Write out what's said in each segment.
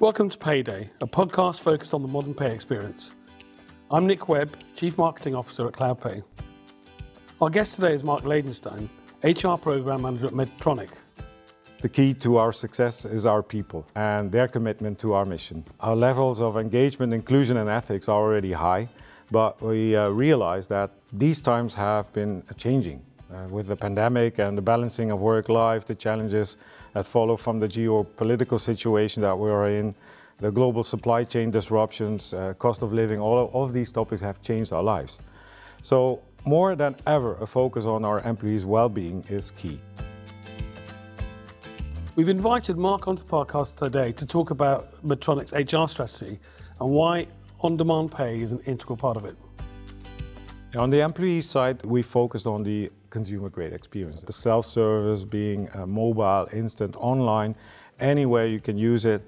Welcome to Payday, a podcast focused on the modern pay experience. I'm Nick Webb, Chief Marketing Officer at CloudPay. Our guest today is Mark Ladenstein, HR Program Manager at Medtronic. The key to our success is our people and their commitment to our mission. Our levels of engagement, inclusion, and ethics are already high, but we uh, realize that these times have been changing. Uh, with the pandemic and the balancing of work life, the challenges that follow from the geopolitical situation that we are in, the global supply chain disruptions, uh, cost of living, all, all of these topics have changed our lives. So, more than ever, a focus on our employees' well being is key. We've invited Mark onto the podcast today to talk about Medtronic's HR strategy and why on demand pay is an integral part of it. On the employee side, we focused on the consumer grade experience. The self service being mobile, instant, online, anywhere you can use it.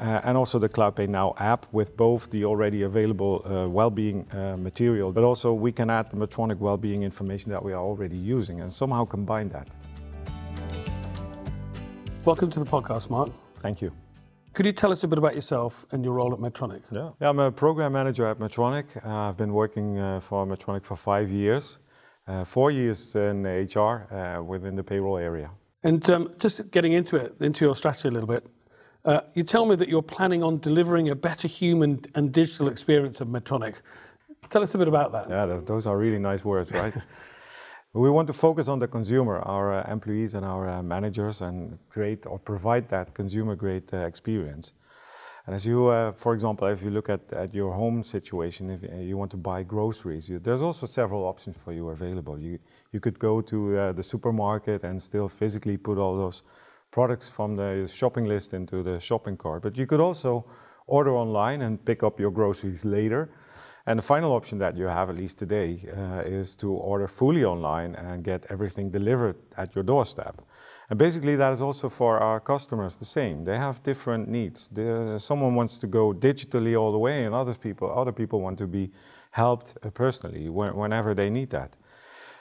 Uh, and also the CloudPay Now app with both the already available uh, well-being uh, material, but also we can add the Medtronic well-being information that we are already using and somehow combine that. Welcome to the podcast, Mark. Thank you. Could you tell us a bit about yourself and your role at Medtronic? Yeah, yeah I'm a program manager at Medtronic. Uh, I've been working uh, for Medtronic for five years, uh, four years in HR uh, within the payroll area. And um, just getting into it, into your strategy a little bit, uh, you tell me that you're planning on delivering a better human and digital experience of Medtronic. Tell us a bit about that. Yeah, those are really nice words, right? We want to focus on the consumer, our uh, employees and our uh, managers, and create or provide that consumer-grade uh, experience. And as you, uh, for example, if you look at, at your home situation, if uh, you want to buy groceries, you, there's also several options for you available. You, you could go to uh, the supermarket and still physically put all those products from the shopping list into the shopping cart, but you could also order online and pick up your groceries later and the final option that you have, at least today, uh, is to order fully online and get everything delivered at your doorstep. And basically, that is also for our customers the same. They have different needs. The, someone wants to go digitally all the way, and other people, other people want to be helped uh, personally when, whenever they need that.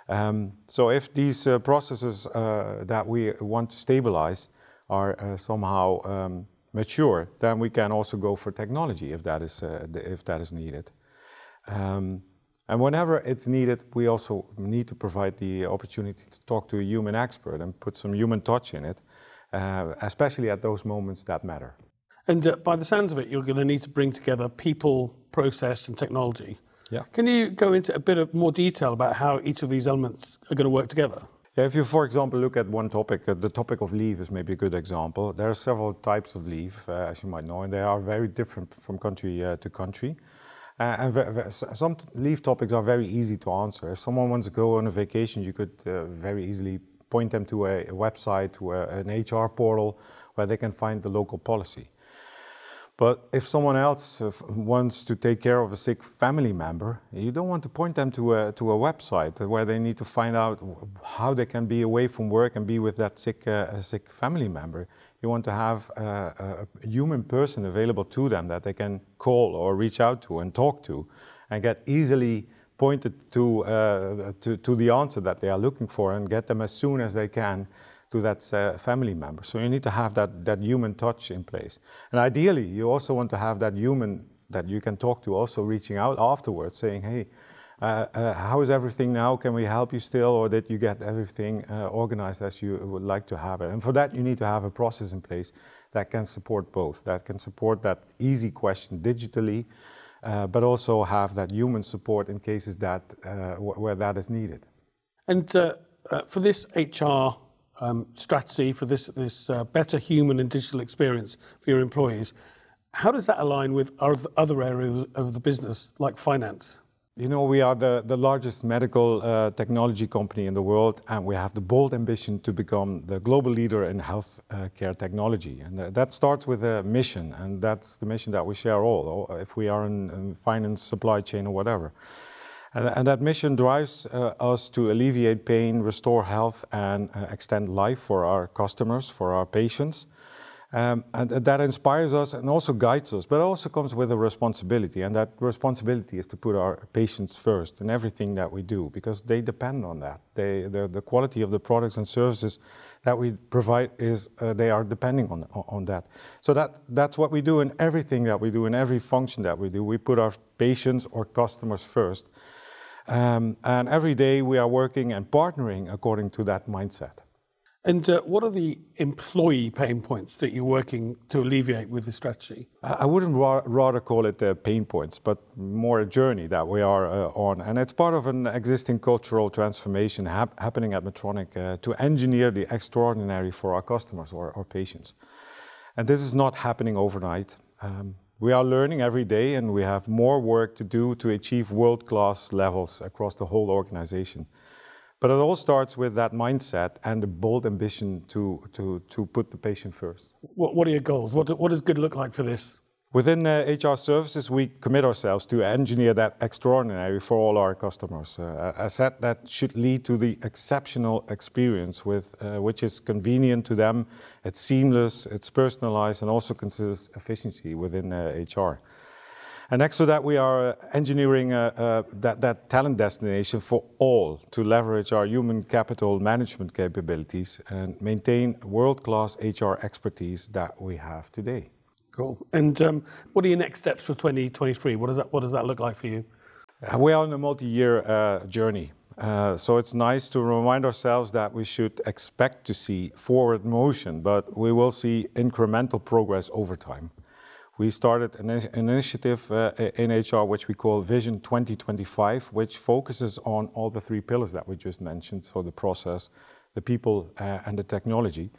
Um, so, if these uh, processes uh, that we want to stabilize are uh, somehow um, mature, then we can also go for technology if that is uh, if that is needed. Um, and whenever it's needed, we also need to provide the opportunity to talk to a human expert and put some human touch in it, uh, especially at those moments that matter. And uh, by the sounds of it, you're going to need to bring together people, process, and technology. Yeah. Can you go into a bit of more detail about how each of these elements are going to work together? Yeah, if you, for example, look at one topic, uh, the topic of leave is maybe a good example. There are several types of leave, uh, as you might know, and they are very different from country uh, to country. Uh, and some leave topics are very easy to answer. If someone wants to go on a vacation, you could uh, very easily point them to a, a website, to a, an HR portal where they can find the local policy. But if someone else wants to take care of a sick family member, you don't want to point them to a, to a website where they need to find out how they can be away from work and be with that sick, uh, sick family member. You want to have a, a human person available to them that they can call or reach out to and talk to and get easily pointed to, uh, to, to, the answer that they are looking for and get them as soon as they can to that uh, family member. So you need to have that, that human touch in place. And ideally, you also want to have that human that you can talk to also reaching out afterwards, saying, hey, uh, uh, how is everything now? Can we help you still, or did you get everything uh, organized as you would like to have it? And for that, you need to have a process in place that can support both, that can support that easy question digitally, uh, but also have that human support in cases that uh, where that is needed. And for this HR strategy for this, this uh, better human and digital experience for your employees. How does that align with other areas of the business, like finance? You know, we are the, largest medical uh, technology company in the world, and we have the bold ambition to become the global leader in health uh, technology. And that starts with a mission, and that's the mission that we share all, if we are in finance, supply chain, or whatever. And, and that mission drives uh, us to alleviate pain, restore health, and uh, extend life for our customers, for our patients. Um, and that inspires us and also guides us, but also comes with a responsibility. And that responsibility is to put our patients first in everything that we do because they depend on that. They, the, the quality of the products and services that we provide is uh, they are depending on, on that. So that, that's what we do in everything that we do, in every function that we do. We put our patients or customers first. Um, and every day we are working and partnering according to that mindset. And uh, what are the employee pain points that you're working to alleviate with the strategy? I wouldn't ra- rather call it uh, pain points, but more a journey that we are uh, on. And it's part of an existing cultural transformation hap- happening at Medtronic uh, to engineer the extraordinary for our customers or our patients. And this is not happening overnight. Um, we are learning every day, and we have more work to do to achieve world class levels across the whole organization. But it all starts with that mindset and the bold ambition to, to, to put the patient first. What, what are your goals? What, what does good look like for this? Within uh, HR services, we commit ourselves to engineer that extraordinary for all our customers. Uh, set that should lead to the exceptional experience, with, uh, which is convenient to them, it's seamless, it's personalized, and also considers efficiency within HR. Uh, and next to that, we are uh, engineering uh, uh, that talent destination for all to leverage our human capital management capabilities and maintain world-class HR expertise that we have today. Cool. And um, what are your next steps for 2023? What does that, what does that look like for you? We are on a multi-year uh, journey. Uh, so it's nice to remind ourselves that we should expect to see forward motion, but we will see incremental progress over time we started an, initiative uh, in HR which we call Vision 2025, which focuses on all the three pillars that we just mentioned so the process, the people, uh, and the technology.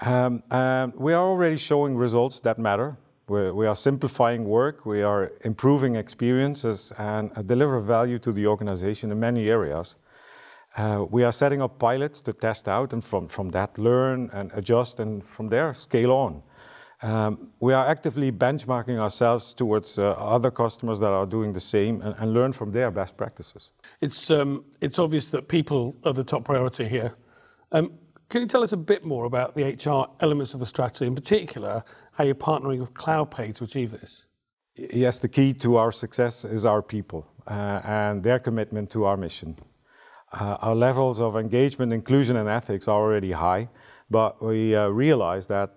Um, um, we are already showing results that matter. We're, simplifying work, we are improving experiences, and uh, deliver value to the organization in many areas. Uh, we are setting up pilots to test out and from, that learn and adjust and from there scale on. Um, we are actively benchmarking ourselves towards uh, other customers that are doing the same and learn from their best practices. It's obvious that people are the top priority here. Can you tell us a bit more about the HR elements of the strategy, in particular, how you're partnering with Cloudpay to achieve this? Yes, the key to our success is our people uh, and their commitment to our mission. Uh, our levels of engagement, inclusion, and ethics are already high, but we realize that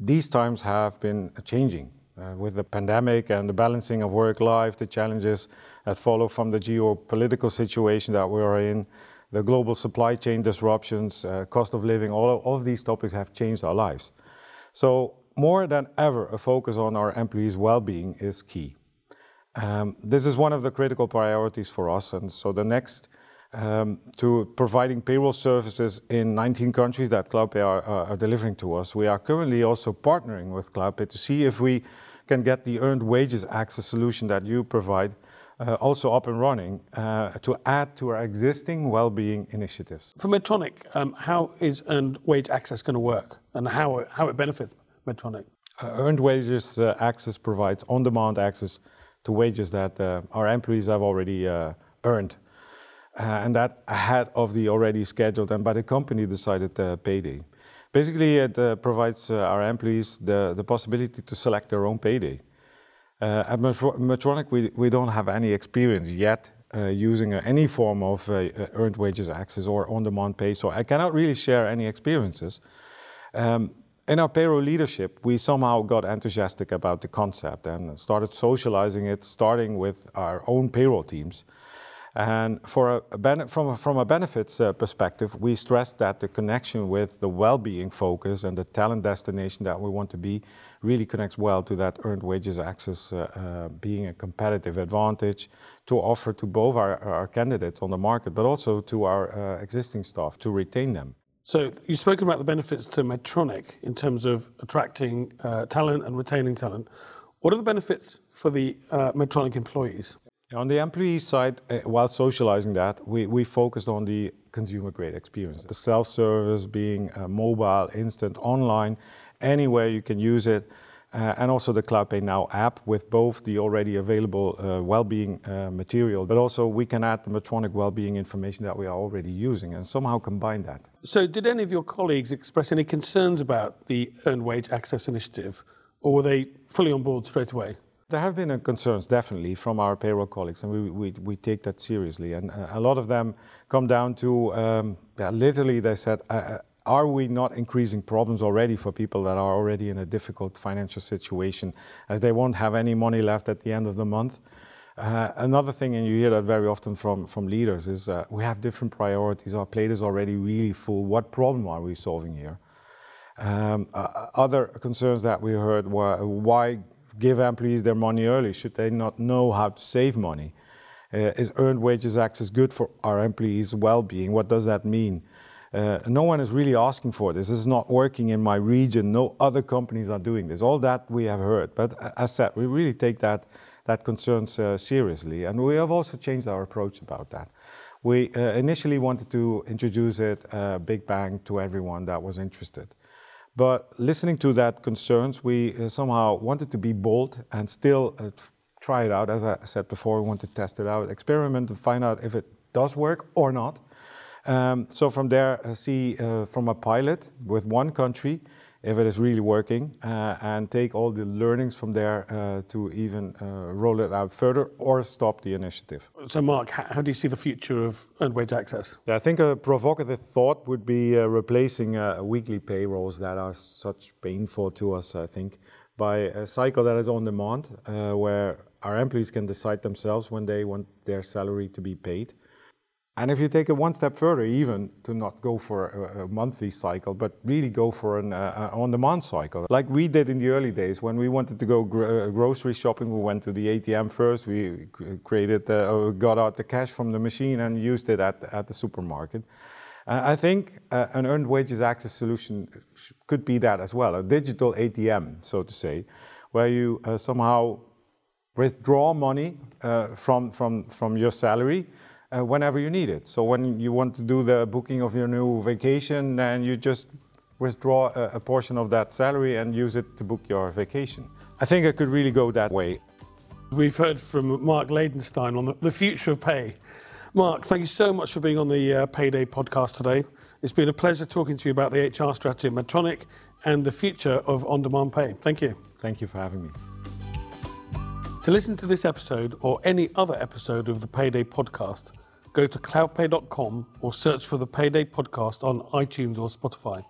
these times have been changing uh, with the pandemic and the balancing of work life, the challenges that follow from the geopolitical situation that we are in, the global supply chain disruptions, uh, cost of living, all of, all of these topics have changed our lives. So, more than ever, a focus on our employees' well being is key. Um, this is one of the critical priorities for us, and so the next um, to providing payroll services in 19 countries that Cloudpay are delivering to us. We are currently also partnering with Cloudpay to see if we can get the earned wages access solution that you provide uh, also up and running uh, to add to our existing well-being initiatives. For Medtronic, um, how is earned wage access going to work and how it benefits Medtronic? Uh, earned wages access provides on-demand access to wages that our employees have already earned uh, and that ahead of the already scheduled and by the company decided uh, payday. Basically, it uh, provides our employees the possibility to select their own payday. Uh, at Medtronic, we don't have any experience yet uh, using uh, any form of earned wages access or on-demand pay, so I cannot really share any experiences. Um, in our payroll leadership, we somehow got enthusiastic about the concept and started socializing it, starting with our own payroll teams. And from, a, benefits uh, perspective, we stress that the connection with the well-being focus and the talent destination that we want to be really connects well to that earned wages access uh, uh, being a competitive advantage to offer to both our, candidates on the market, but also to our existing staff to retain them. So you've spoken about the benefits to Medtronic in terms of attracting talent and retaining talent. What are the benefits for the Medtronic employees? On the employee side, uh, while socializing that, we, we focused on the consumer grade experience. The self service being uh, mobile, instant, online, anywhere you can use it. uh, and also the CloudPay Now app with both the already available uh, well-being uh, material, but also we can add the Medtronic well-being information that we are already using and somehow combine that. So, did any of your colleagues express any concerns about the Earned Wage Access Initiative, or were they fully on board straight away? There have been uh, concerns, definitely, from our payroll colleagues, and we, we, we take that seriously. And uh, a lot of them come down to um, yeah, literally, they said, uh, are we not increasing problems already for people that are already in a difficult financial situation as they won't have any money left at the end of the month? Uh, another thing, and you hear that very often from, from leaders, is uh, we have different priorities. Our plate is already really full. What problem are we solving here? Um, uh, other concerns that we heard were why give employees their money early? Should they not know how to save money? Uh, is earned wages access good for our employees' well being? What does that mean? Uh, no one is really asking for this. This is not working in my region. No other companies are doing this. All that we have heard. But as said, we really take that, that concerns uh, seriously. And we have also changed our approach about that. We uh, initially wanted to introduce it uh, big bang to everyone that was interested. But listening to that concerns, we uh, somehow wanted to be bold and still try it out. As I said before, we want to test it out, experiment, and find out if it does work or not. Um, so from there, uh, see uh, from a pilot with one country if it is really working, uh, and take all the learnings from there uh, to even uh, roll it out further or stop the initiative. So, Mark, how do you see the future of earned wage access? Yeah, I think a provocative thought would be uh, replacing weekly payrolls that are such painful to us, I think, by a cycle that is on demand, where our employees can decide themselves when they want their salary to be paid. And if you take it one step further, even to not go for a, a monthly cycle, but really go for an uh, on-demand cycle, like we did in the early days when we wanted to go gro- uh, grocery shopping, we went to the ATM first. We created, uh, got out the cash from the machine and used it at at the supermarket. Uh, I think uh, an earned wages access solution could be that as well, a digital ATM, so to say, where you uh, somehow withdraw money from from from your salary uh, whenever you need it. So when you want to do the booking of your new vacation, then you just withdraw a, a portion of that salary and use it to book your vacation. I think it could really go that way. We've heard from Mark Ladenstein on the, the future of pay. Mark, thank you so much for being on the uh, Payday podcast today. It's been a pleasure talking to you about the HR strategy at Medtronic and the future of on demand pay. Thank you. Thank you for having me. To listen to this episode or any other episode of the Payday podcast, go to cloudpay.com or search for the Payday podcast on iTunes or Spotify.